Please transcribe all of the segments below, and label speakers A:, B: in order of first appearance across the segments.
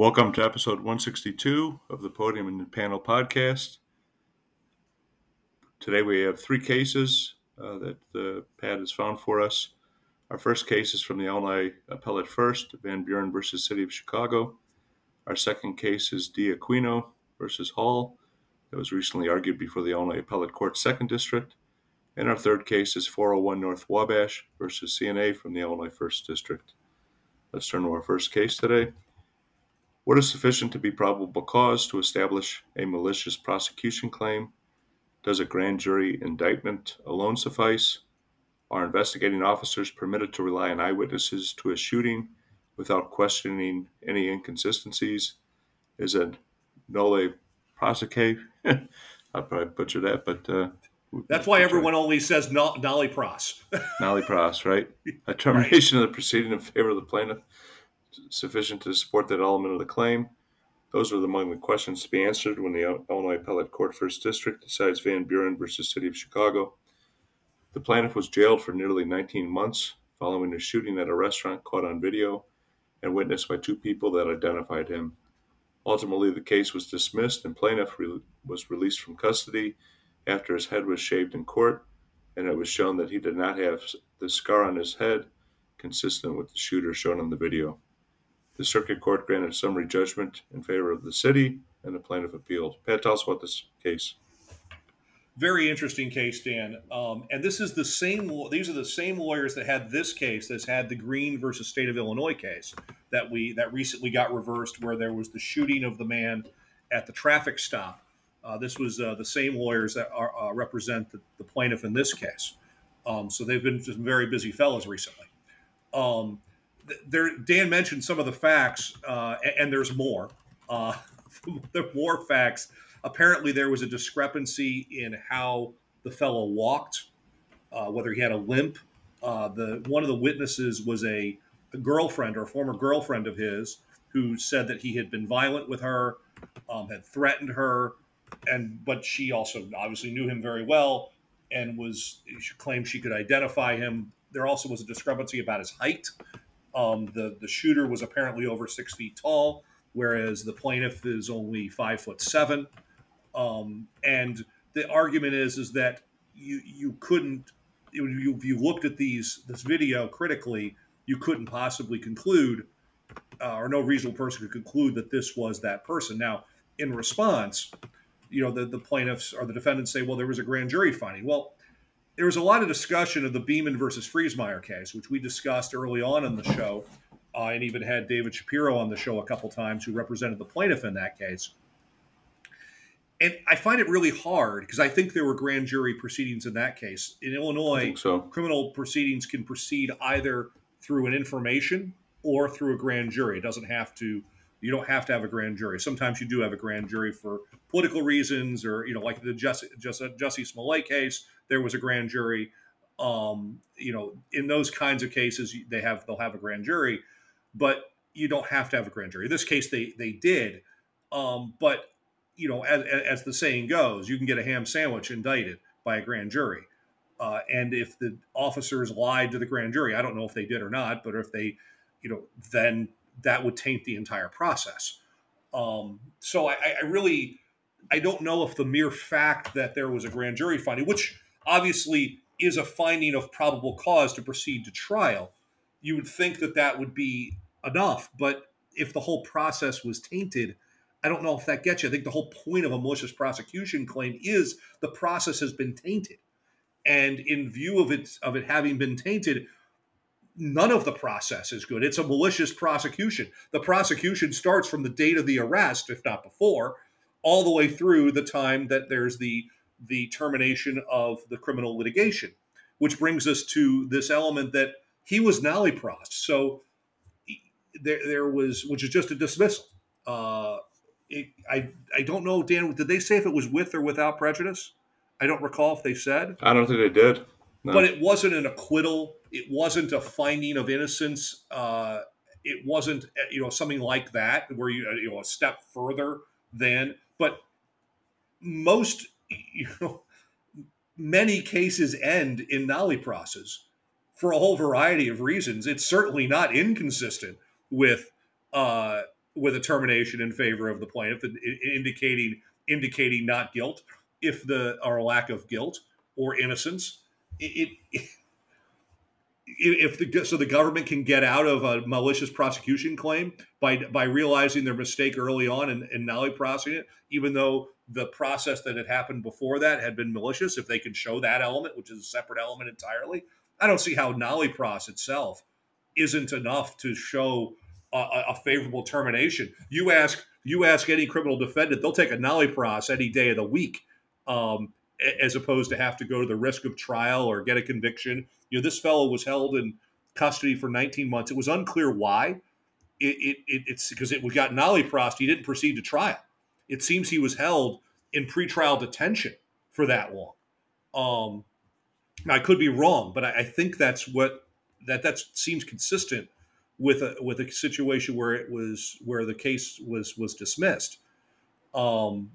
A: Welcome to episode 162 of the Podium and Panel podcast. Today we have three cases uh, that the pad has found for us. Our first case is from the Illinois Appellate First, Van Buren versus City of Chicago. Our second case is De'Aquino versus Hall, that was recently argued before the Illinois Appellate Court Second District. And our third case is 401 North Wabash versus CNA from the Illinois First District. Let's turn to our first case today. What is sufficient to be probable cause to establish a malicious prosecution claim? Does a grand jury indictment alone suffice? Are investigating officers permitted to rely on eyewitnesses to a shooting without questioning any inconsistencies? Is it nolle prosequi? I probably butchered that, but uh,
B: That's why everyone only says no, Dolly Pros.
A: Nolly pros, right? A termination of the proceeding in favor of the plaintiff sufficient to support that element of the claim. Those are among the questions to be answered when the Illinois Appellate Court First District decides Van Buren versus City of Chicago. The plaintiff was jailed for nearly 19 months following a shooting at a restaurant caught on video and witnessed by two people that identified him. Ultimately, the case was dismissed and plaintiff re- was released from custody after his head was shaved in court, and it was shown that he did not have the scar on his head consistent with the shooter shown in the video. The circuit court granted summary judgment in favor of the city, and the plaintiff appealed. Pat, tell us about this case.
B: Very interesting case, Dan. Um, and this is the same. These are the same lawyers that had this case. That's had the Green versus State of Illinois case that we that recently got reversed, where there was the shooting of the man at the traffic stop. Uh, this was uh, the same lawyers that are, uh, represent the, the plaintiff in this case. Um, so they've been just very busy fellows recently. Um, there, Dan mentioned some of the facts, uh, and, there's more. Uh, are more facts. Apparently, there was a discrepancy in how the fellow walked, uh, whether he had a limp. Uh, the one of the witnesses was a, a girlfriend or a former girlfriend of his who said that he had been violent with her, um, had threatened her, and but she also obviously knew him very well and was she claimed she could identify him. There also was a discrepancy about his height. Um, the the shooter was apparently over six feet tall, whereas the plaintiff is only five foot seven. Um, and the argument is is that you you couldn't you, if you looked at these this video critically, you couldn't possibly conclude, uh, or no reasonable person could conclude that this was that person. Now, in response, you know the, the plaintiffs or the defendants say, well, there was a grand jury finding. Well, there was a lot of discussion of the Beaman versus Freesmeyer case, which we discussed early on in the show, uh, and even had David Shapiro on the show a couple times, who represented the plaintiff in that case. And I find it really hard because I think there were grand jury proceedings in that case. In Illinois,
A: so.
B: criminal proceedings can proceed either through an information or through a grand jury. It doesn't have to. You don't have to have a grand jury. Sometimes you do have a grand jury for political reasons, or you know, like the Jesse Jesse, Jussie Smollett case, there was a grand jury. Um, you know, in those kinds of cases, they have they'll have a grand jury, but you don't have to have a grand jury. In this case, they they did, um, but you know, as, as the saying goes, you can get a ham sandwich indicted by a grand jury. Uh, and if the officers lied to the grand jury, I don't know if they did or not, but if they, you know, then that would taint the entire process. Um, so I, I really, I don't know if the mere fact that there was a grand jury finding, which obviously is a finding of probable cause to proceed to trial, you would think that that would be enough. But if the whole process was tainted, I don't know if that gets you. I think the whole point of a malicious prosecution claim is the process has been tainted, and in view of it of it having been tainted, none of the process is good. It's a malicious prosecution. The prosecution starts from the date of the arrest, if not before, all the way through the time that there's the the termination of the criminal litigation, which brings us to this element that he was nollyprost. So there there was which is just a dismissal. Uh, it, I I don't know, Dan. Did they say if it was with or without prejudice? I don't recall if they said.
A: I don't think they did. No.
B: But it wasn't an acquittal. It wasn't a finding of innocence. Uh, it wasn't uh, you know something like that where you uh, you know a step further than. But most you know many cases end in nolliproces for a whole variety of reasons. It's certainly not inconsistent with uh, with a termination in favor of the plaintiff, indicating indicating not guilt if the or lack of guilt or innocence. It, it, if the so the government can get out of a malicious prosecution claim by by realizing their mistake early on and, and nolly it, even though the process that had happened before that had been malicious, if they can show that element, which is a separate element entirely, I don't see how nolly pros itself isn't enough to show a, a, favorable termination. You ask you ask any criminal defendant, they'll take a nolly pros any day of the week, um, as opposed to have to go to the risk of trial or get a conviction. You know, this fellow was held in custody for 19 months. It was unclear why. It, it, it it's because it got nolly pros. He didn't proceed to trial. It seems he was held in pretrial detention for that long. Um, I could be wrong, but I, I think that's what that that seems consistent with a with a situation where it was where the case was was dismissed. Um,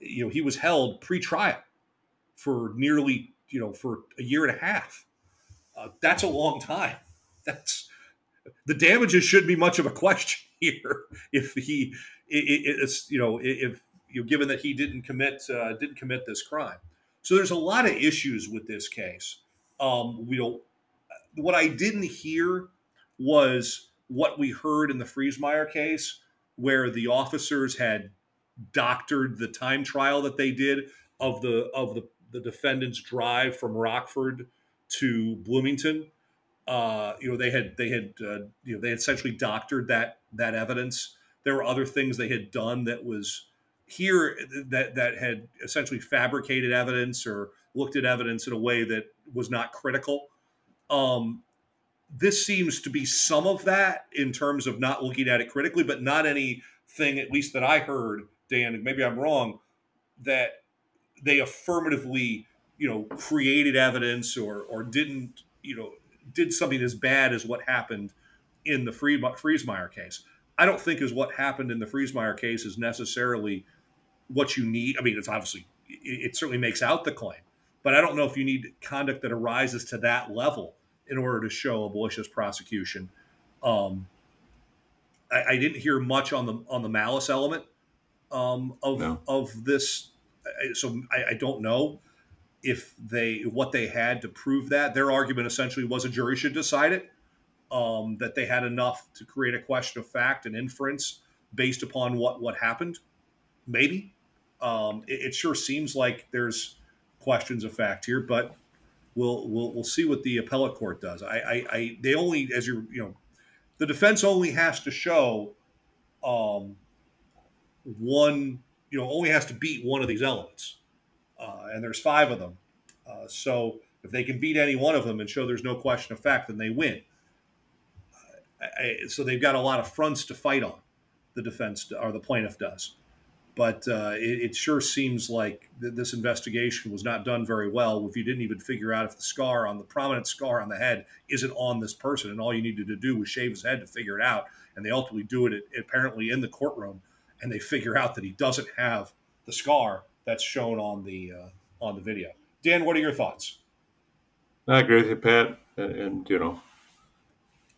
B: you know, he was held pre-trial for nearly you know for a year and a half. Uh, that's a long time. That's the damages shouldn't be much of a question here. If he, it, it's you know, if you know, given that he didn't commit uh, didn't commit this crime, so there's a lot of issues with this case. Um, we don't. What I didn't hear was what we heard in the Freesmeyer case, where the officers had doctored the time trial that they did of the of the, the defendant's drive from Rockford to Bloomington. Uh, you know, they had they had uh, you know they had essentially doctored that that evidence. There were other things they had done that was here that that had essentially fabricated evidence or looked at evidence in a way that was not critical. Um, this seems to be some of that in terms of not looking at it critically, but not anything, at least that I heard, Dan, maybe I'm wrong, that they affirmatively, you know, created evidence or or didn't, you know, did something as bad as what happened in the Freesmeyer case. I don't think is what happened in the Freesmeyer case is necessarily what you need. I mean, it's obviously it, certainly makes out the claim, but I don't know if you need conduct that arises to that level in order to show a malicious prosecution. Um, I, I, didn't hear much on the on the malice element um, of no. of this, so I, I, don't know if they what they had to prove that. Their argument essentially was a jury should decide it. Um, that they had enough to create a question of fact and inference based upon what what happened. Maybe um, it, it sure seems like there's questions of fact here, but we'll we'll we'll see what the appellate court does. I, I, I they only as you you know, the defense only has to show, um, one you know only has to beat one of these elements, uh, and there's five of them. Uh, so if they can beat any one of them and show there's no question of fact, then they win. I, so they've got a lot of fronts to fight on. The defense or the plaintiff does but uh, it, it, sure seems like th- this investigation was not done very well if you didn't even figure out if the scar on the prominent scar on the head isn't on this person and all you needed to do was shave his head to figure it out and they ultimately do it apparently in the courtroom and they figure out that he doesn't have the scar that's shown on the uh, on the video dan what are your thoughts
A: i agree with you pat and, and you know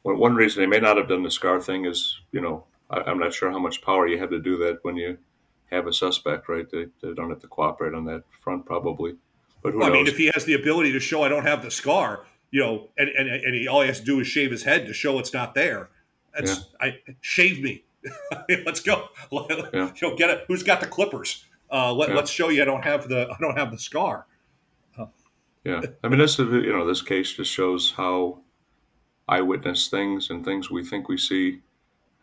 A: one reason they may not have done the scar thing is you know I, i'm not sure how much power you have to do that when you have a suspect, right? They, they don't have to cooperate on that front, probably. But who
B: well? I mean, if he has the ability to show I don't have the scar, you know, and, and, and he all he has to do is shave his head to show it's not there. That's yeah. I shave me. let's go. Yeah. You know, get it. Who's got the clippers? Uh, let, us show you I don't have the I don't have the scar.
A: Yeah, I mean, this you know this case just shows how eyewitness things and things we think we see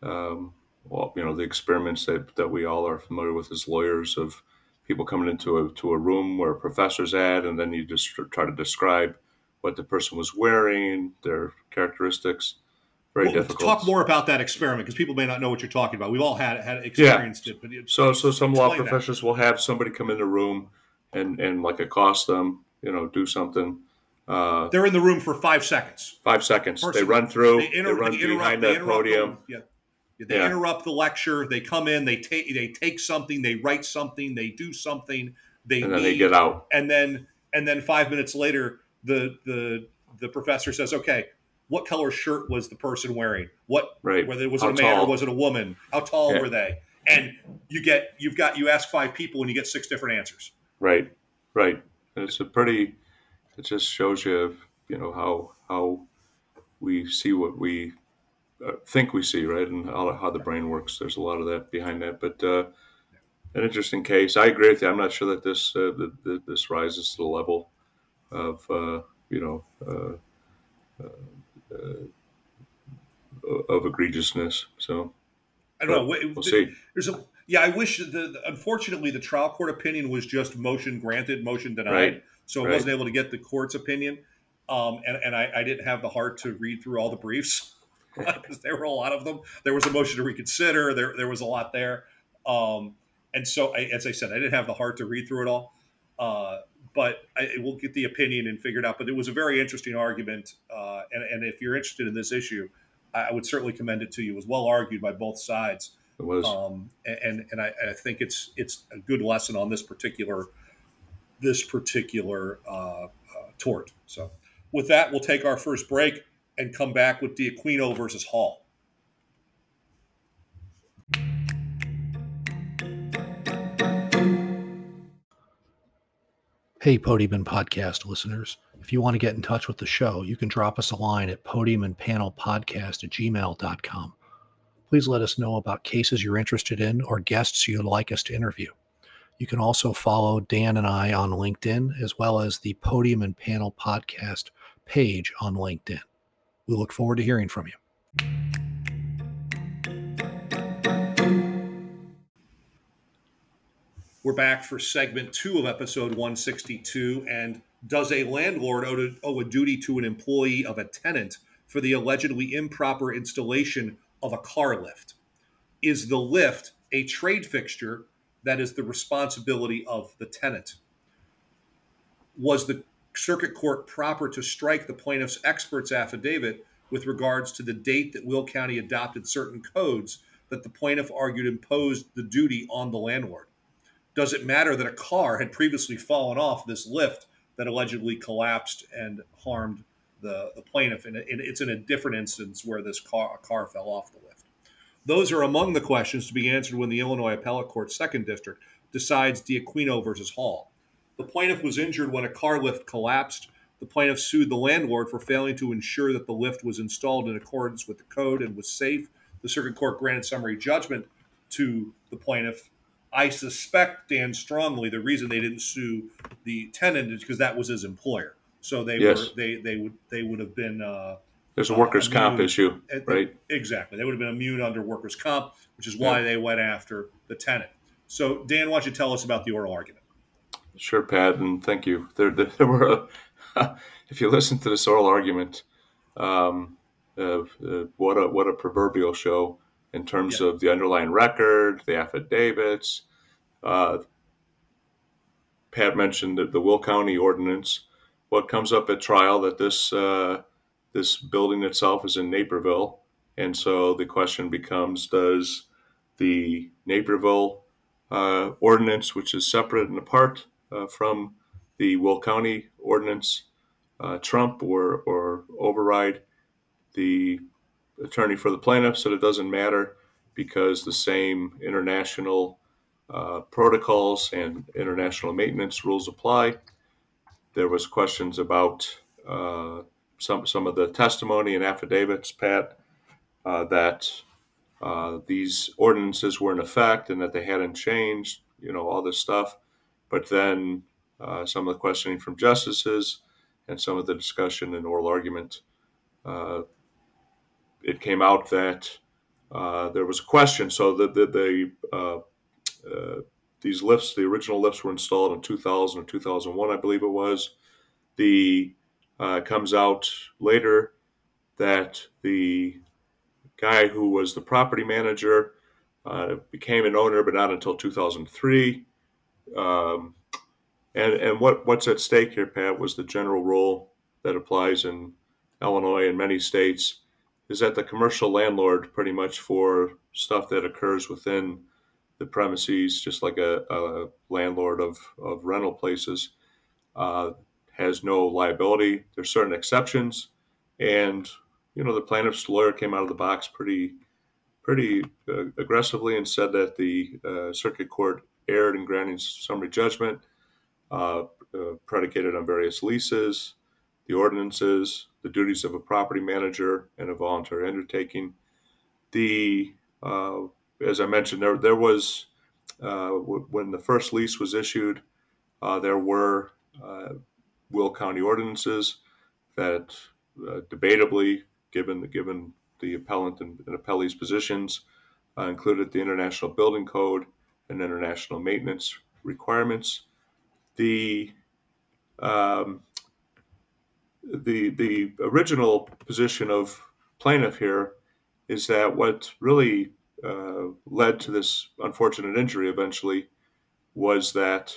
A: um, well, you know, the experiments that, that we all are familiar with as lawyers of people coming into a, to a room where a professor's at, and then you just try to describe what the person was wearing, their characteristics. Very
B: Well,
A: difficult.
B: Talk more about that experiment because people may not know what you're talking about. We've all had had experienced it, but it-
A: So, so some law
B: explain that.
A: professors will have somebody come in the room and and like accost them, you know, do something. Uh,
B: they're in the room for five seconds.
A: five seconds.
B: Person-
A: they run through. They,
B: inter-
A: run
B: they
A: behind
B: they
A: that
B: interrupt
A: podium.
B: the- yeah. They
A: Yeah.
B: interrupt the lecture. They come in. They take they take something. They write something. They do something. They
A: and then they
B: leave,
A: get out.
B: and then and then five minutes later, the the the professor says, "Okay, what color shirt was the person wearing? What
A: Right.
B: whether it was
A: How
B: a man
A: tall?
B: or was it a woman? How tall
A: Yeah.
B: were they?" And you get you've got you ask five people and you get six different answers.
A: Right, right. It's a pretty. It just shows you, you know, how how we see what we uh, think we see, right, and how, how the brain works. There's a lot of that behind that, but uh, an interesting case. I agree with you. I'm not sure that this uh, that, that this rises to the level of uh, you know uh, uh, of egregiousness. So
B: I don't know.
A: we'll see.
B: There's a yeah. I wish the, the unfortunately the trial court opinion was just motion granted, motion denied,
A: Right.
B: so I
A: Right.
B: wasn't able to get the court's opinion. Um, and and I, I didn't have the heart to read through all the briefs because there were a lot of them. There was a motion to reconsider. There there was a lot there. Um, and so, I, as I said, I didn't have the heart to read through it all. Uh, but I we'll get the opinion and figure it out. But it was a very interesting argument. Uh, and, and if you're interested in this issue, I, would certainly commend it to you. It was well argued by both sides
A: It was
B: um, and and I, I think it's it's a good lesson on this particular this particular uh, uh, tort. So, with that, we'll take our first break and come back with De'Aquino versus Hall.
C: Hey, Podium Podcast listeners. If you want to get in touch with the show, you can drop us a line at podium and panel podcast at gmail.com. Please let us know about cases you're interested in or guests you'd like us to interview. You can also follow Dan and I on LinkedIn, as well as the Podium and Panel Podcast page on LinkedIn. We look forward to hearing from you.
B: We're back for segment two of episode 162. And does a landlord owe, owe a duty to an employee of a tenant for the allegedly improper installation of a car lift? Is the lift a trade fixture that is the responsibility of the tenant? Was the circuit court proper to strike the plaintiff's expert's affidavit with regards to the date that Will County adopted certain codes that the plaintiff argued imposed the duty on the landlord? Does it matter that a car had previously fallen off this lift that allegedly collapsed and harmed the, the plaintiff? And it, it's in a different instance where this car, a car fell off the lift. Those are among the questions to be answered when the Illinois Appellate Court Second District decides De'Aquino versus Hall. The plaintiff was injured when a car lift collapsed. The plaintiff sued the landlord for failing to ensure that the lift was installed in accordance with the code and was safe. The circuit court granted summary judgment to the plaintiff I suspect, Dan, strongly the reason they didn't sue the tenant is because that was his employer. So they
A: Yes.
B: were they they would they would have been uh,
A: there's a workers'
B: uh,
A: comp issue, right?
B: Exactly, they would have been immune under workers' comp, which is why
A: Yeah.
B: they went after the tenant. So Dan, why don't you tell us about the oral argument?
A: Sure, Pat, and thank you. There, there were, a, if you listen to this oral argument, um, uh, uh, what a what a proverbial show in terms
B: Yeah.
A: of the underlying record, the affidavits. Uh, Pat mentioned that the Will County ordinance. What comes up at trial that this uh, this building itself is in Naperville, and so the question becomes: Does the Naperville uh, ordinance, which is separate and apart uh, from the Will County ordinance, uh, trump or, or override the attorney for the plaintiff said it doesn't matter because the same international uh, protocols and international maintenance rules apply. There was questions about uh, some some of the testimony and affidavits, Pat, uh, that uh, these ordinances were in effect and that they hadn't changed, you know, all this stuff. But then uh, some of the questioning from justices and some of the discussion and oral argument, uh, it came out that uh, there was a question. So the the, the uh, uh, these lifts, the original lifts, were installed in 2000 or 2001, I believe it was. The uh, comes out later that the guy who was the property manager uh, became an owner, but not until 2003. Um, and and what, what's at stake here, Pat, was the general rule that applies in Illinois and many states is that the commercial landlord, pretty much for stuff that occurs within the premises, just like a, a landlord of, of rental places, uh, has no liability. There's certain exceptions, and you know the plaintiff's lawyer came out of the box pretty pretty uh, aggressively and said that the uh, circuit court erred in granting summary judgment uh, uh, predicated on various leases, the ordinances, the duties of a property manager, and a voluntary undertaking. The uh, as I mentioned, there there was uh, w- when the first lease was issued, there were Will County ordinances that debatably, given the given the appellant and, and appellee's positions uh, included the International Building Code and international maintenance requirements. The um, the the original position of plaintiff here is that what really uh, led to this unfortunate injury eventually was that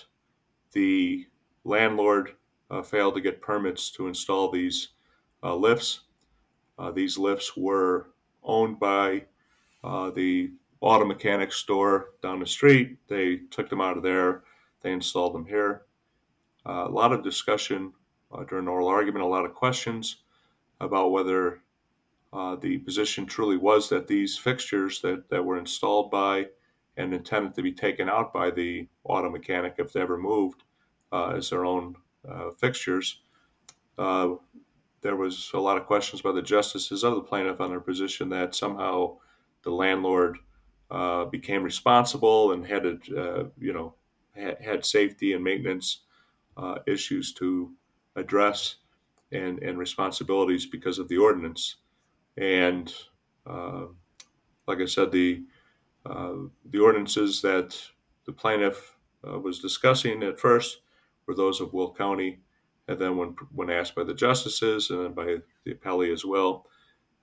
A: the landlord uh, failed to get permits to install these uh, lifts uh, these lifts were owned by uh, the auto mechanics store down the street. They took them out of there, they installed them here. Uh, a lot of discussion uh, during oral argument, a lot of questions about whether uh, the position truly was that these fixtures that, that were installed by and intended to be taken out by the auto mechanic if they ever moved uh, as their own fixtures there was a lot of questions by the justices of the plaintiff on their position that somehow the landlord uh, became responsible and had, uh, you know, had, had, safety and maintenance uh, issues to address and, and responsibilities because of the ordinance. And uh, like I said, the uh, the ordinances that the plaintiff uh, was discussing at first were those of Will County and then when when asked by the justices and then by the appellee as well,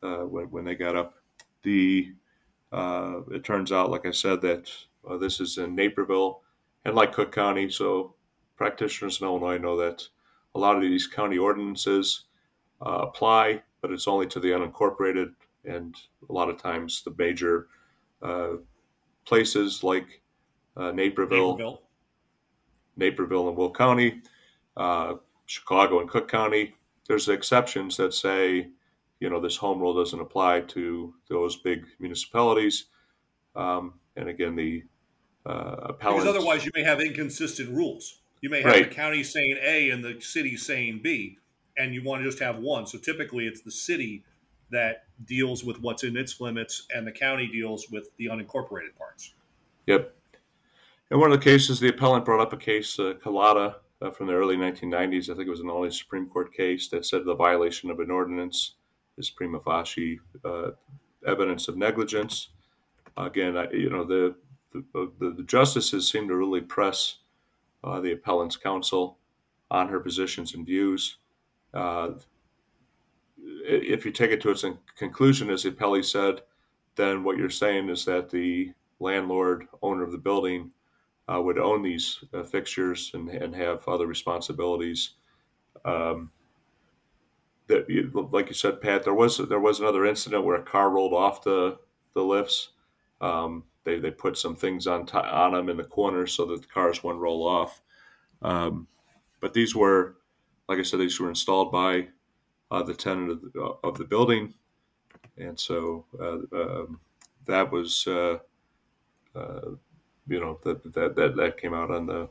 A: uh, when, when they got up, the uh, it turns out, like I said, that uh, this is in Naperville and like Cook County. So practitioners in Illinois know that a lot of these county ordinances uh, apply, but it's only to the unincorporated and a lot of times the major uh, places like uh, Naperville, Naperville, Naperville, and Will County. Uh, Chicago and Cook County. There's exceptions that say, you know, this home rule doesn't apply to those big municipalities. Um, and again, the uh,
B: Because otherwise, you may have inconsistent rules. You may have right. the county saying A and the city saying B, and you want to just have one. So typically, it's the city that deals with what's in its limits, and the county deals with the unincorporated parts.
A: Yep. In one of the cases, the appellant brought up a case, uh, Kalata, uh, from the early 1990s. I think it was an only Supreme Court case that said the violation of an ordinance is prima facie uh, evidence of negligence. Again, I, you know the the, the justices seem to really press uh, the appellant's counsel on her positions and views. Uh, if you take it to its conclusion, as the appellee said, then what you're saying is that the landlord, owner of the building, uh, would own these uh, fixtures and, and have other responsibilities. Um, that, like you said, Pat, there was there was another incident where a car rolled off the the lifts. Um, they they put some things on t- on them in the corner so that the cars wouldn't roll off. Um, but these were, like I said, these were installed by uh, the tenant of the, of the, building, and so uh, um, that was uh, uh you know that that that, that came out on the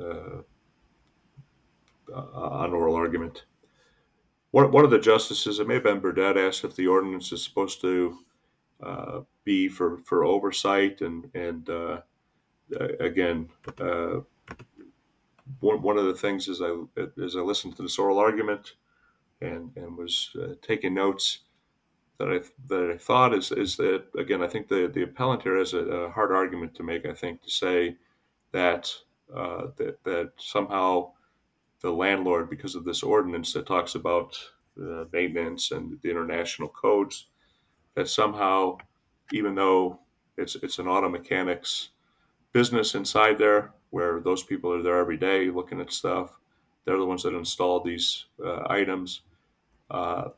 A: uh, on oral argument. One, one of the justices, it may have been Birkett, asked if the ordinance is supposed to uh, be for, for oversight and and uh, again uh, one, one of the things as I as I listened to this oral argument and and was uh, taking notes that I that I thought is is that again I think the the appellant here has a, a hard argument to make. I think to say that uh, that that somehow the landlord, because of this ordinance that talks about uh, maintenance and the international codes, that somehow, even though it's it's an auto mechanics business inside there where those people are there every day looking at stuff, they're the ones that install these uh, items. Uh,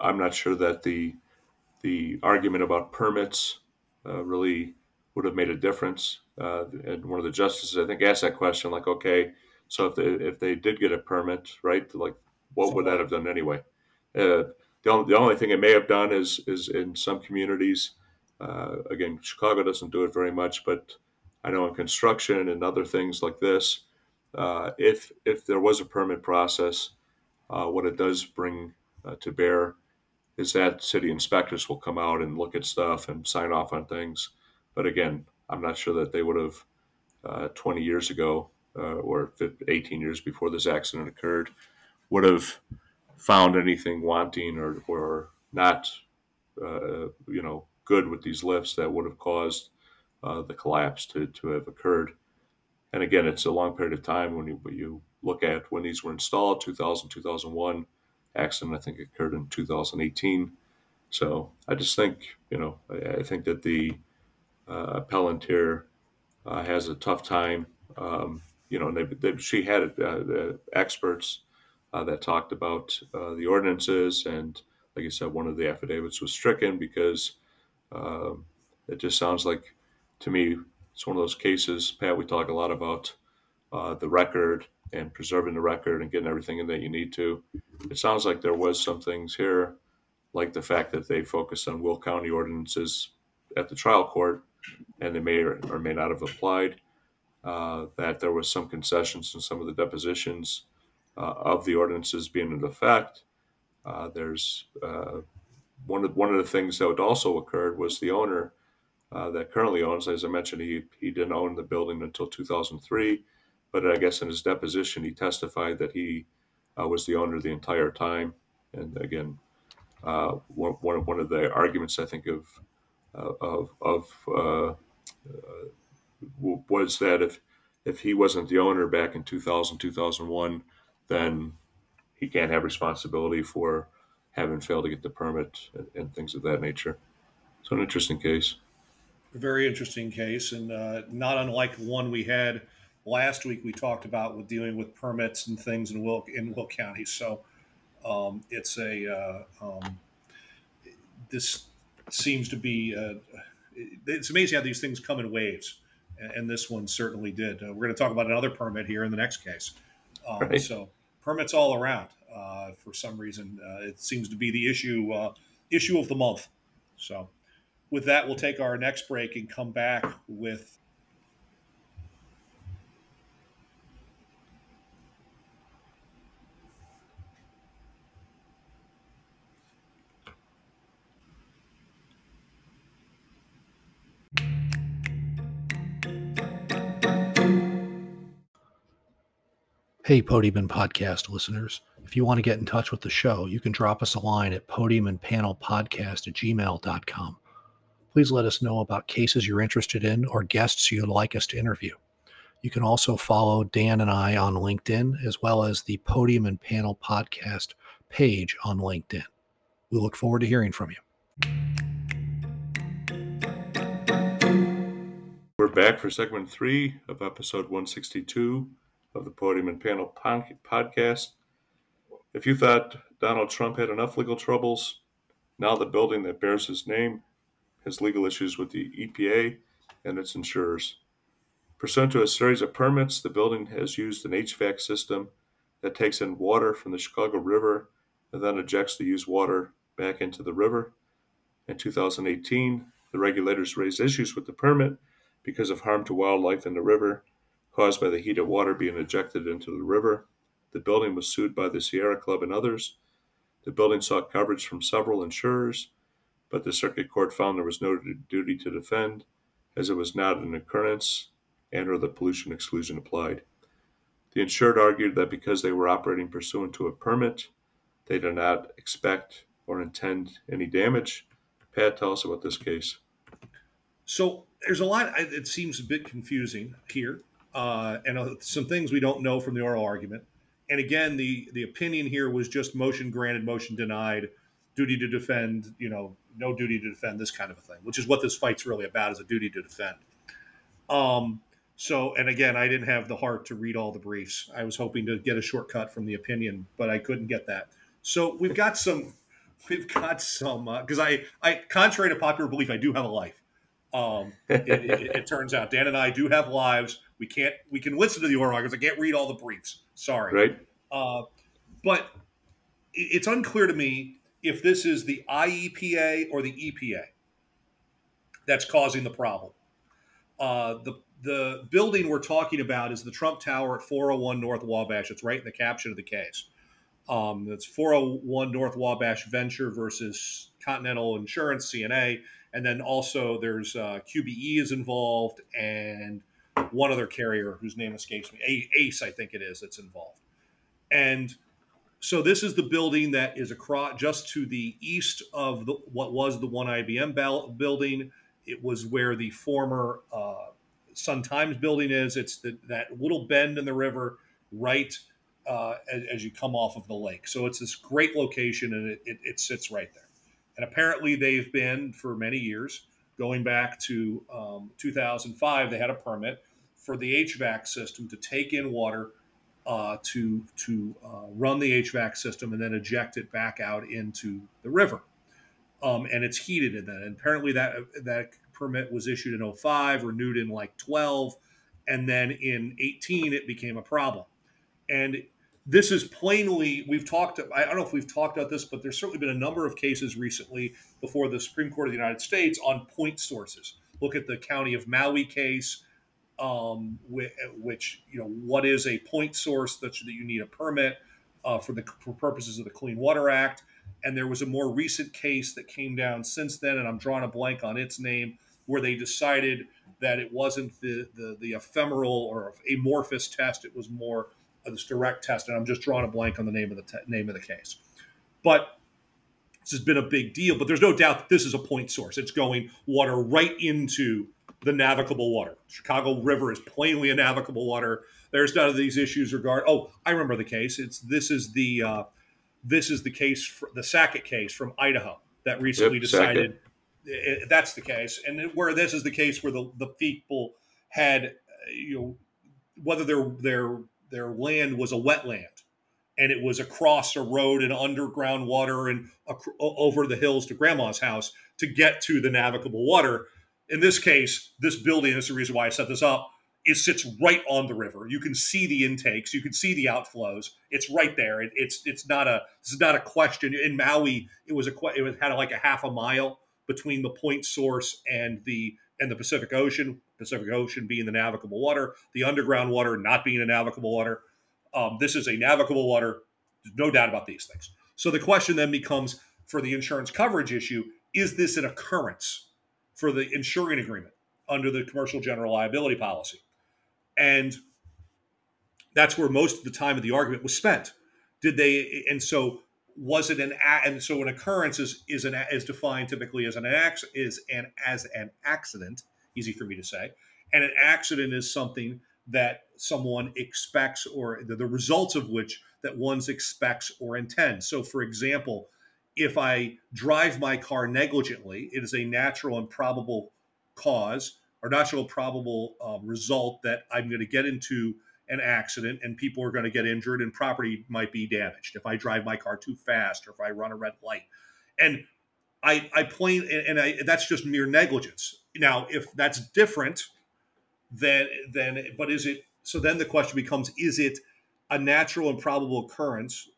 A: I'm not sure that the the argument about permits uh, really would have made a difference. Uh, and one of the justices, I think, asked that question, like, okay, so if they if they did get a permit, right, like, what would that have done anyway? The only, the only thing it may have done is is in some communities. Uh, again, Chicago doesn't do it very much, but I know in construction and other things like this, uh, if if there was a permit process, uh, what it does bring uh, to bear is that city inspectors will come out and look at stuff and sign off on things. But again, I'm not sure that they would have uh, 20 years ago uh, or 18 years before this accident occurred would have found anything wanting or, or not, uh, you know, good with these lifts that would have caused uh, the collapse to, to have occurred. And again, it's a long period of time when you, when you look at when these were installed, 2000, 2001 accident, I think occurred in 2018. So I just think, you know, I, I think that the uh, appellant here uh, has a tough time. Um, you know, they, they, she had uh, the experts uh, that talked about uh, the ordinances, and like I said, one of the affidavits was stricken because um, it just sounds like, to me, it's one of those cases. Pat, we talk a lot about uh, the record and preserving the record and getting everything in that you need to. It sounds like there was some things here, like the fact that they focused on Will County ordinances at the trial court, and they may or, may not have applied. Uh, that there was some concessions in some of the depositions of the ordinances being in effect. Uh, there's uh, one of one of the things that also occurred was the owner uh, that currently owns, as I mentioned, he he didn't own the building until 2003 but I guess in his deposition, he testified that he uh, was the owner the entire time. And again, uh, one, one, one of the arguments I think of uh, of, of uh, uh, was that if if he wasn't the owner back in 2000 2001, then he can't have responsibility for having failed to get the permit and, and things of that nature. So an interesting case.
B: A very interesting case, and uh, not unlike the one we had last week we talked about with dealing with permits and things in Will in Will County. So um, it's a uh, um, this seems to be uh, it's amazing how these things come in waves, and, and this one certainly did. Uh, we're going to talk about another permit here in the next case. Um, right. So permits all around. Uh, for some reason, uh, it seems to be the issue uh, issue of the month. So with that, we'll take our next break and come back with
C: Hey, Podium Podcast listeners. If you want to get in touch with the show, you can drop us a line at podiumandpanelpodcast at gmail.com. Please let us know about cases you're interested in or guests you'd like us to interview. You can also follow Dan and I on LinkedIn, as well as the Podium and Panel Podcast page on LinkedIn. We look forward to hearing from you.
A: We're back for segment three of episode 162 of the Podium and Panel podcast. If you thought Donald Trump had enough legal troubles, now the building that bears his name has legal issues with the EPA and its insurers. Pursuant to a series of permits, the building has used an HVAC system that takes in water from the Chicago River and then ejects the used water back into the river. In 2018, the regulators raised issues with the permit because of harm to wildlife in the river caused by the heat of water being ejected into the river. The building was sued by the Sierra Club and others. The building sought coverage from several insurers, but the circuit court found there was no duty to defend, as it was not an occurrence and or the pollution exclusion applied. The insured argued that because they were operating pursuant to a permit, they did not expect or intend any damage. Pat, tell us about this case.
B: So there's a lot, it seems a bit confusing here uh, and uh, some things we don't know from the oral argument. And again, the the opinion here was just motion granted, motion denied duty to defend, you know, no duty to defend, this kind of a thing, which is what this fight's really about is a duty to defend. Um, so, and again, I didn't have the heart to read all the briefs. I was hoping to get a shortcut from the opinion, but I couldn't get that. So we've got some, we've got some, because uh, I, I, contrary to popular belief, I do have a life. Um, it, it, it, turns out Dan and I do have lives. We can't, we can listen to the oral arguments. I can't read all the briefs. Sorry.
A: Right.
B: Uh, but it's unclear to me if this is the IEPA or the EPA that's causing the problem. Uh, the the building we're talking about is the Trump Tower at 401 North Wabash. It's right in the caption of the case. Um, it's 401 North Wabash Venture versus Continental Insurance (CNA), and then also there's uh, QBE is involved and one other carrier whose name escapes me, Ace, I think it is, that's involved. And so this is the building that is across just to the east of the, what was the one IBM building. It was where the former uh, Sun Times building is. It's the, that little bend in the river right uh, as, as, you come off of the lake. So it's this great location and it, it, it, sits right there. And apparently they've been for many years, going back to um, 2005, they had a permit for the HVAC system to take in water uh, to to uh, run the HVAC system and then eject it back out into the river. Um, and it's heated in that. And apparently that that permit was issued in 05, renewed in like 12, and then in 18 it became a problem. And this is plainly we've talked i don't know if we've talked about this but there's certainly been a number of cases recently before the supreme court of the united states on point sources. Look at the county of maui case um, which, you know what is a point source that, that you need a permit uh, for the for purposes of the clean water act. And there was a more recent case that came down since then and i'm drawing a blank on its name where they decided that it wasn't the, the, the ephemeral or amorphous test, it was more of this direct test. And I'm just drawing a blank on the name of the te- name of the case. But this has been a big deal. But there's no doubt that this is a point source. It's going water right into the navigable water. Chicago River is plainly a navigable water. There's none of these issues regard. Oh, I remember the case. It's this is the uh, this is the case for the Sackett case from Idaho that recently yep, decided Sackett it, that's the case, and where this is the case where the, the people had eh, you know whether their their their land was a wetland and it was across a road and underground water and ac- over the hills to grandma's house to get to the navigable water. In this case, this building, is the reason why I set this up, it sits right on the river. You can see the intakes, you can see the outflows. It's right there. It, it's it's not a this is not a question. In Maui, it was a it had like a half a mile between the point source and the and the Pacific Ocean. Pacific Ocean being the navigable water, the underground water not being a navigable water. Um, this is a navigable water. There's no doubt about these things. So the question then becomes for the insurance coverage issue: Is this an occurrence for the insuring agreement under the commercial general liability policy? And that's where most of the time of the argument was spent. Did they? And so was it an and so an occurrence is is an is defined typically as an accident is an as an accident easy for me to say. And an accident is something that someone expects or the, the results of which that one's expects or intends. So for example if i drive my car negligently it is a natural and probable cause or natural probable uh, result that i'm going to get into an accident and people are going to get injured and property might be damaged if I drive my car too fast or if I run a red light. And I, I plain and I, that's just mere negligence. Now, if that's different, then then but is it so? Then the question becomes: Is it a natural and probable occurrence,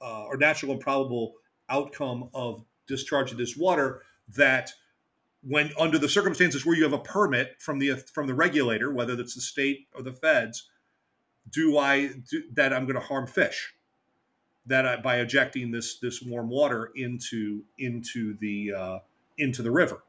B: uh, or natural and probable outcome of discharge of this water that when under the circumstances where you have a permit from the from the regulator, whether that's the state or the feds, do I do, that I'm going to harm fish? That I, by ejecting this this warm water into into the uh, into the river.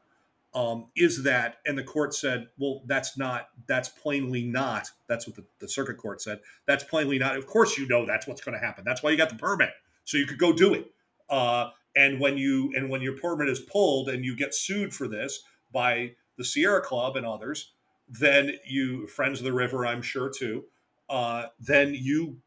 B: Um, is that and the court said well that's not that's plainly not that's what the, the circuit court said that's plainly not of course you know that's what's going to happen. That's why you got the permit so you could go do it. Uh, and when you and when your permit is pulled and you get sued for this by the Sierra Club and others then you friends of the river I'm sure too uh, then you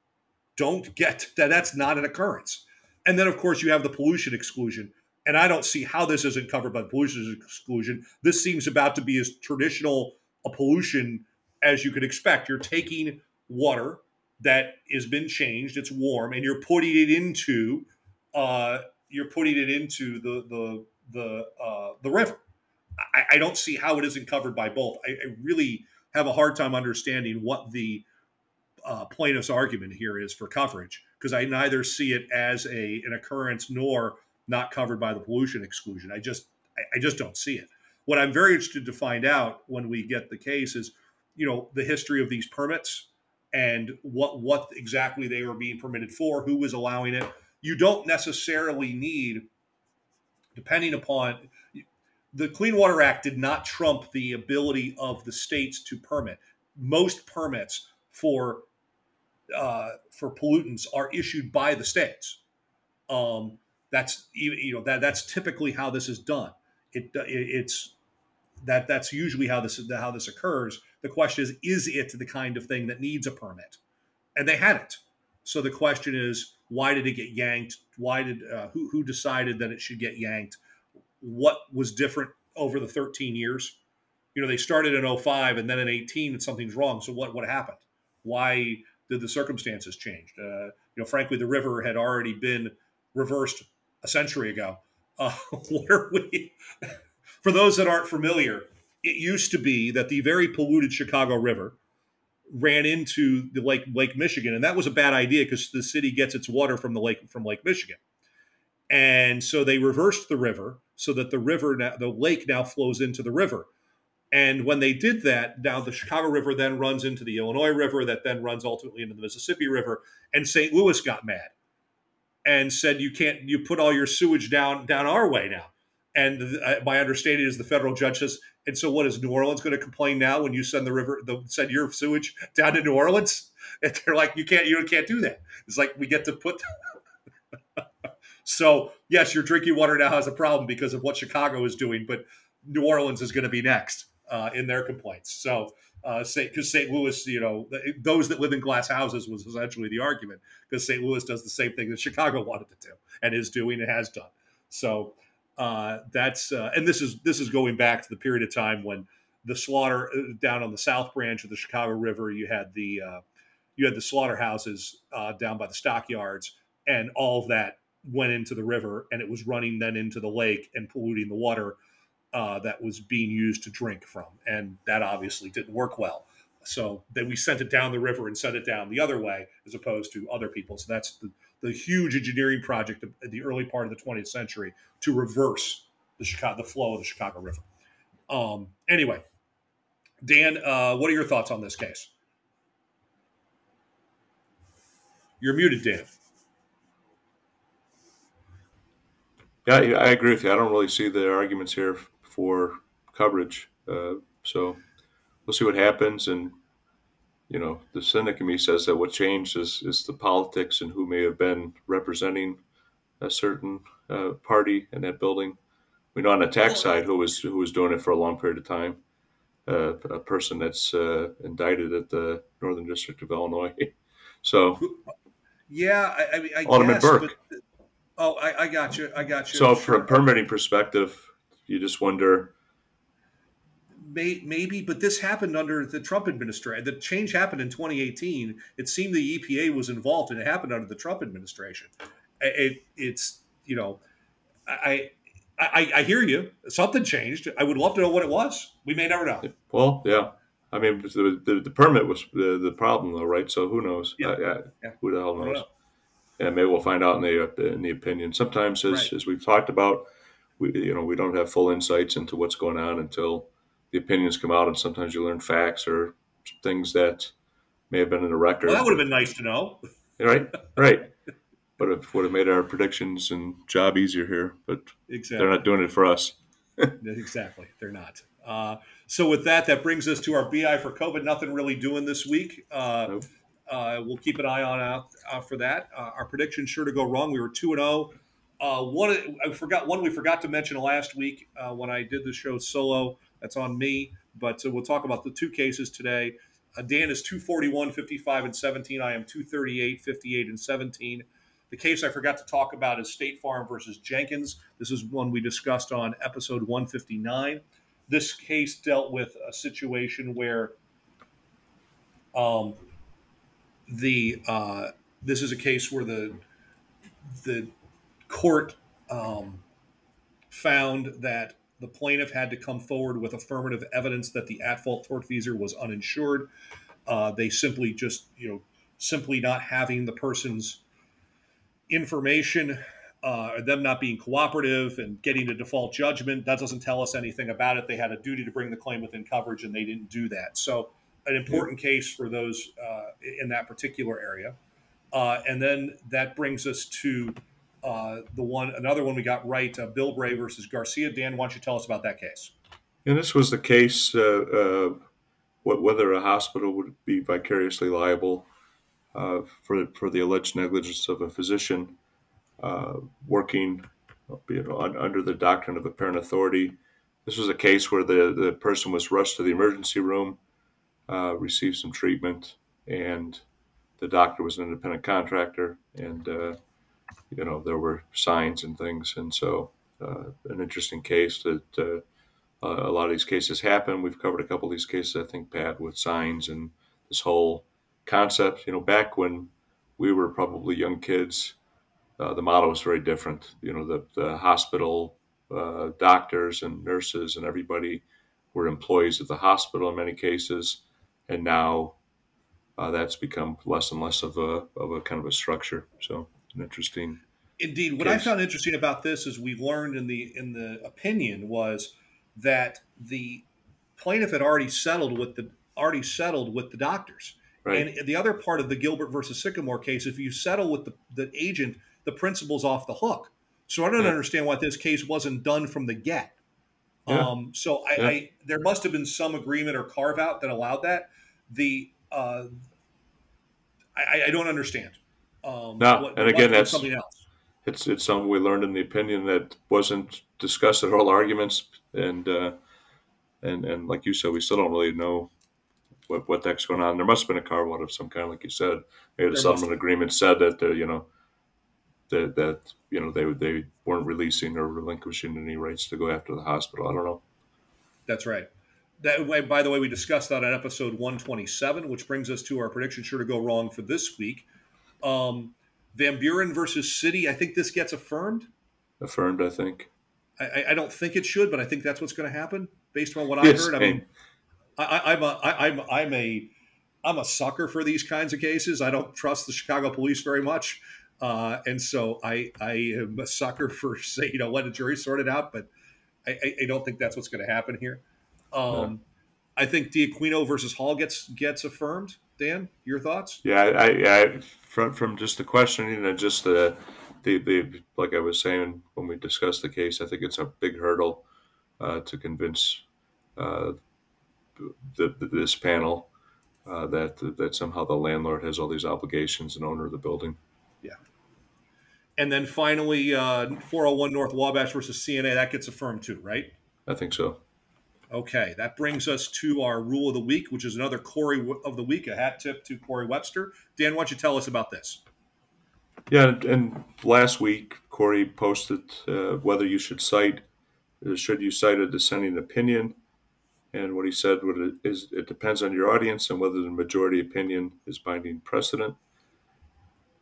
B: don't get that. That's not an occurrence. And then, of course, you have the pollution exclusion, And I don't see how this isn't covered by pollution exclusion. This seems about to be as traditional a pollution as you could expect. You're taking water that has been changed, it's warm, and you're putting it into uh, you're putting it into the the the uh, the river. I, I, don't see how it isn't covered by both. I, I really have a hard time understanding what the uh, plaintiff's argument here is for coverage because I neither see it as a an occurrence nor not covered by the pollution exclusion. I just I, I just don't see it. What I'm very interested to find out when we get the case is, you know, the history of these permits and what what exactly they were being permitted for, who was allowing it. You don't necessarily need, depending upon the Clean Water Act did not trump the ability of the states to permit. Most permits for uh, for pollutants are issued by the states. Um, that's you know that that's typically how this is done. It, it it's that that's usually how this how this occurs. The question is, is it the kind of thing that needs a permit? And they hadn't. So the question is, why did it get yanked? Why did uh, who who decided that it should get yanked? What was different over the 13 years? You know, they started in 05 and then in 18 and something's wrong. So what what happened? Why the circumstances change? Uh, you know, frankly, the river had already been reversed a century ago. Uh, what are we? For those that aren't familiar, it used to be that the very polluted Chicago River ran into the lake Lake Michigan, and that was a bad idea because the city gets its water from the lake from Lake Michigan, and so they reversed the river so that the river now, the lake now flows into the river. And when they did that, now the Chicago River then runs into the Illinois River, that then runs ultimately into the Mississippi River. And St. Louis got mad and said, "You can't. You put all your sewage down down our way now." And uh, my understanding is the federal judge says, and so what is New Orleans going to complain now when you send the river, the, send your sewage down to New Orleans? And they're like, you can't, you can't do that. It's like we get to put. so yes, your drinking water now has a problem because of what Chicago is doing, but New Orleans is going to be next uh, in their complaints. So because uh, St. Louis, you know, those that live in glass houses was essentially the argument because St. Louis does the same thing that Chicago wanted to do and is doing and has done. So uh, that's uh, and this is this is going back to the period of time when the slaughter uh, down on the south branch of the Chicago River, you had the uh, you had the slaughterhouses down by the stockyards, and all of that went into the river, and it was running then into the lake and polluting the water uh, that was being used to drink from, and that obviously didn't work well. So then we sent it down the river and sent it down the other way, as opposed to other people. So that's the the huge engineering project of the early part of the 20th century to reverse the Chicago, the flow of the Chicago River. Um, anyway, Dan, uh, what are your thoughts on this case? You're muted, Dan.
A: Yeah, I agree with you. I don't really see the arguments here for coverage. Uh, so we'll see what happens. And you know, the cynic in me says that what changed is, is the politics and who may have been representing a certain uh, party in that building. We know on the tax side who was who was doing it for a long period of time. Uh, a person that's uh, indicted at the Northern District of Illinois. So,
B: yeah, I, I mean, I
A: Alderman
B: guess,
A: Burke.
B: But, oh, I, I, got you. I got you.
A: So, from a permitting perspective, you just wonder
B: maybe, but this happened under the Trump administration. The change happened in 2018. It seemed the EPA was involved, and it happened under the Trump administration. It, it's you know, I, I I hear you. Something changed. I would love to know what it was. We may never know.
A: Well, yeah. I mean, the, the, the permit was the, the problem, though, right? So who knows?
B: Yeah. Yeah.
A: Who the hell knows?
B: Know.
A: Yeah, maybe we'll find out in the in the opinion. Sometimes, as
B: Right.
A: as we've talked about, we you know we don't have full insights into what's going on until the opinions come out, and sometimes you learn facts or things that may have been in the record.
B: Well, that would have been nice to know.
A: right, right. But it would have made our predictions and job easier here. But
B: Exactly.
A: they're not doing it for us.
B: Exactly. They're not. Uh, so with that, that brings us to our BI for COVID. Nothing really doing this week. Uh,
A: Nope.
B: uh, we'll keep an eye on out uh, for that. Uh, our predictions sure to go wrong. We were two and zero. Uh, one I forgot one we forgot to mention last week uh, when I did the show solo. That's on me. But uh, we'll talk about the two cases today. Uh, Dan is 241, 55, and 17. I am 238, 58, and 17. The case I forgot to talk about is State Farm versus Jenkins. This is one we discussed on episode 159. This case dealt with a situation where um, the uh, this is a case where the the court um, found that the plaintiff had to come forward with affirmative evidence that the at-fault tortfeasor was uninsured. Uh, they simply just, you know, simply not having the person's information, uh, them not being cooperative and getting a default judgment, that doesn't tell us anything about it. They had a duty to bring the claim within coverage, and they didn't do that. So, an important case for those uh, in that particular area. Uh, and then that brings us to uh, the one, another one we got right, uh, Bill Bray versus Garcia. Dan, why don't you tell us about that case?
A: And this was the case uh, uh, wh- whether a hospital would be vicariously liable uh, for for the alleged negligence of a physician uh, working you know, un- under the doctrine of apparent authority. This was a case where the, the person was rushed to the emergency room, received some treatment, and the doctor was an independent contractor, and you know there were signs and things, and so uh, an interesting case that uh, a lot of these cases happen. We've covered a couple of these cases, I think, Pat, with signs and this whole concept. You know, back when we were probably young kids, uh, the model was very different. You know, the, the hospital uh, doctors and nurses and everybody were employees of the hospital in many cases, and now uh, that's become less and less of a of a kind of a structure. So, an interesting.
B: Indeed, what I found interesting about this is we learned in the in the opinion was that the plaintiff had already settled with the already settled with the doctors.
A: Right.
B: And the other part of the Gilbert versus Sycamore case, if you settle with the, the agent, the principal's off the hook. So I don't
A: Yeah.
B: understand why this case wasn't done from the get.
A: Yeah.
B: Um, so I,
A: Yeah.
B: I there must have been some agreement or carve out that allowed that. The uh, I, I don't understand. Um,
A: No,
B: what-
A: and again, that's-
B: something else.
A: it's it's something we learned in the opinion that wasn't discussed at all arguments, and uh, and and like you said, we still don't really know what what the heck's going on. There must have been a carve out of some kind, like you said. Maybe the
B: There
A: settlement agreement said that uh, you know that that you know they they weren't releasing or relinquishing any rights to go after the hospital. I don't know.
B: That's right. That way, by the way, we discussed that on episode 127, which brings us to our prediction sure to go wrong for this week. Um, Van Buren versus City. I think this gets affirmed.
A: Affirmed, I think.
B: I, I- don't think it should, but I think that's what's going to happen based on what I heard. I mean, I, I'm a I, I'm I'm a I'm a sucker for these kinds of cases. I don't trust the Chicago police very much, uh, and so I I am a sucker for say you know let a jury sort it out. But I, I, don't think that's what's going to happen here. Um, I think De'Aquino versus Hall gets gets affirmed. Dan, your thoughts?
A: Yeah, I, I, from from just the questioning and just the, the the like I was saying when we discussed the case, I think it's a big hurdle uh, to convince uh, the, the, this panel uh, that that somehow the landlord has all these obligations and owner of the building. Yeah.
B: And then finally, uh, 401 North Wabash versus CNA that gets affirmed too, right?
A: I think so.
B: Okay, that brings us to our rule of the week, which is another Corey of the week, a hat tip to Corey Webster. Dan, why don't you tell us about this?
A: Yeah, and, last week Corey posted uh, whether you should cite uh, should you cite a dissenting opinion, and what he said is it depends on your audience and whether the majority opinion is binding precedent.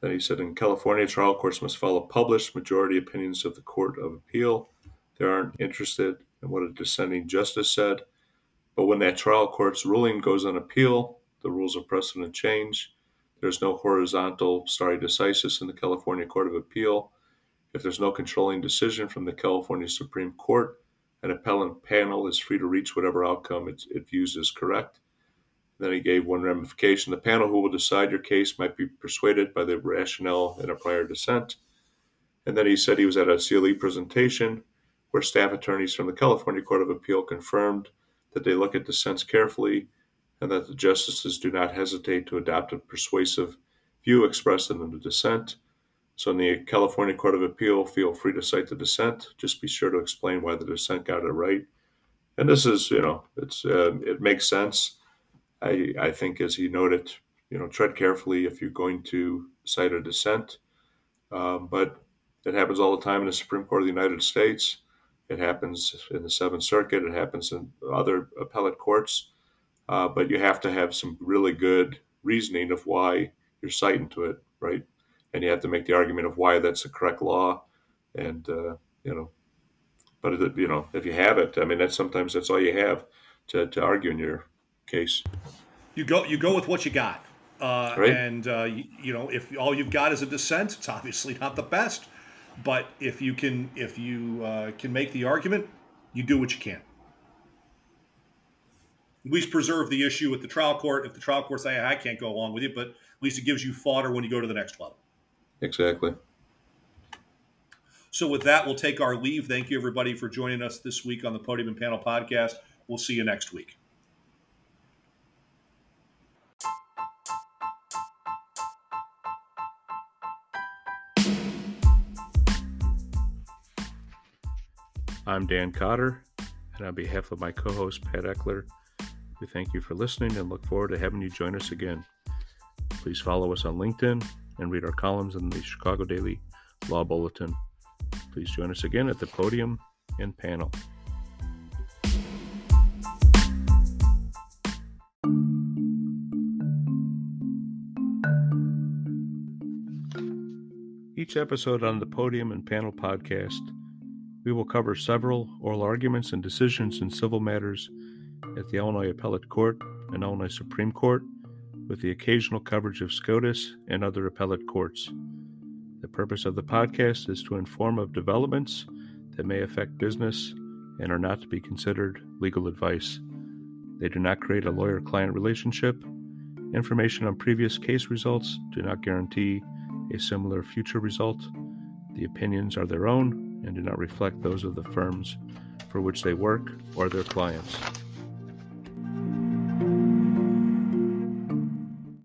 A: Then he said in California, trial courts must follow published majority opinions of the Court of Appeal. They aren't interested in what a dissenting justice said, but when that trial court's ruling goes on appeal, the rules of precedent change. There's no horizontal stare decisis in the California Court of Appeal. If there's no controlling decision from the California Supreme Court, an appellant panel is free to reach whatever outcome it, it views as correct. Then he gave one ramification. The panel who will decide your case might be persuaded by the rationale in a prior dissent. And then he said he was at a CLE presentation where staff attorneys from the California Court of Appeal confirmed that they look at dissents carefully and that the justices do not hesitate to adopt a persuasive view expressed in the dissent. So, in the California Court of Appeal, feel free to cite the dissent. Just be sure to explain why the dissent got it right. And this is, you know, it's uh, it makes sense. I I think, as he noted, you know, tread carefully if you're going to cite a dissent. Um, but it happens all the time in the Supreme Court of the United States. It happens in the Seventh Circuit. It happens in other appellate courts. Uh, but you have to have some really good reasoning of why you're citing to it, right? And you have to make the argument of why that's the correct law, and uh, you know. But it, you know, if you have it, I mean, that's sometimes that's all you have to, to argue in your case.
B: You go you go with what you got. Uh,
A: Right.
B: And uh, you, you know, if all you've got is a dissent, it's obviously not the best. But if you can if you uh, can make the argument, you do what you can. At least preserve the issue with the trial court. If the trial court say I can't go along with you, but at least it gives you fodder when you go to the next level.
A: Exactly.
B: So with that, we'll take our leave. Thank you everybody for joining us this week on the Podium and Panel podcast. We'll see you next week.
A: I'm Dan Cotter, and on behalf of my co host Pat Eckler, we thank you for listening and look forward to having you join us again. Please follow us on LinkedIn and read our columns in the Chicago Daily Law Bulletin. Please join us again at the podium and panel. Each episode on the Podium and Panel podcast, we will cover several oral arguments and decisions in civil matters at the Illinois Appellate Court and Illinois Supreme Court, with the occasional coverage of SCOTUS and other appellate courts. The purpose of the podcast is to inform of developments that may affect business and are not to be considered legal advice. They do not create a lawyer client relationship. Information on previous case results do not guarantee a similar future result. The opinions are their own and do not reflect those of the firms for which they work or their clients.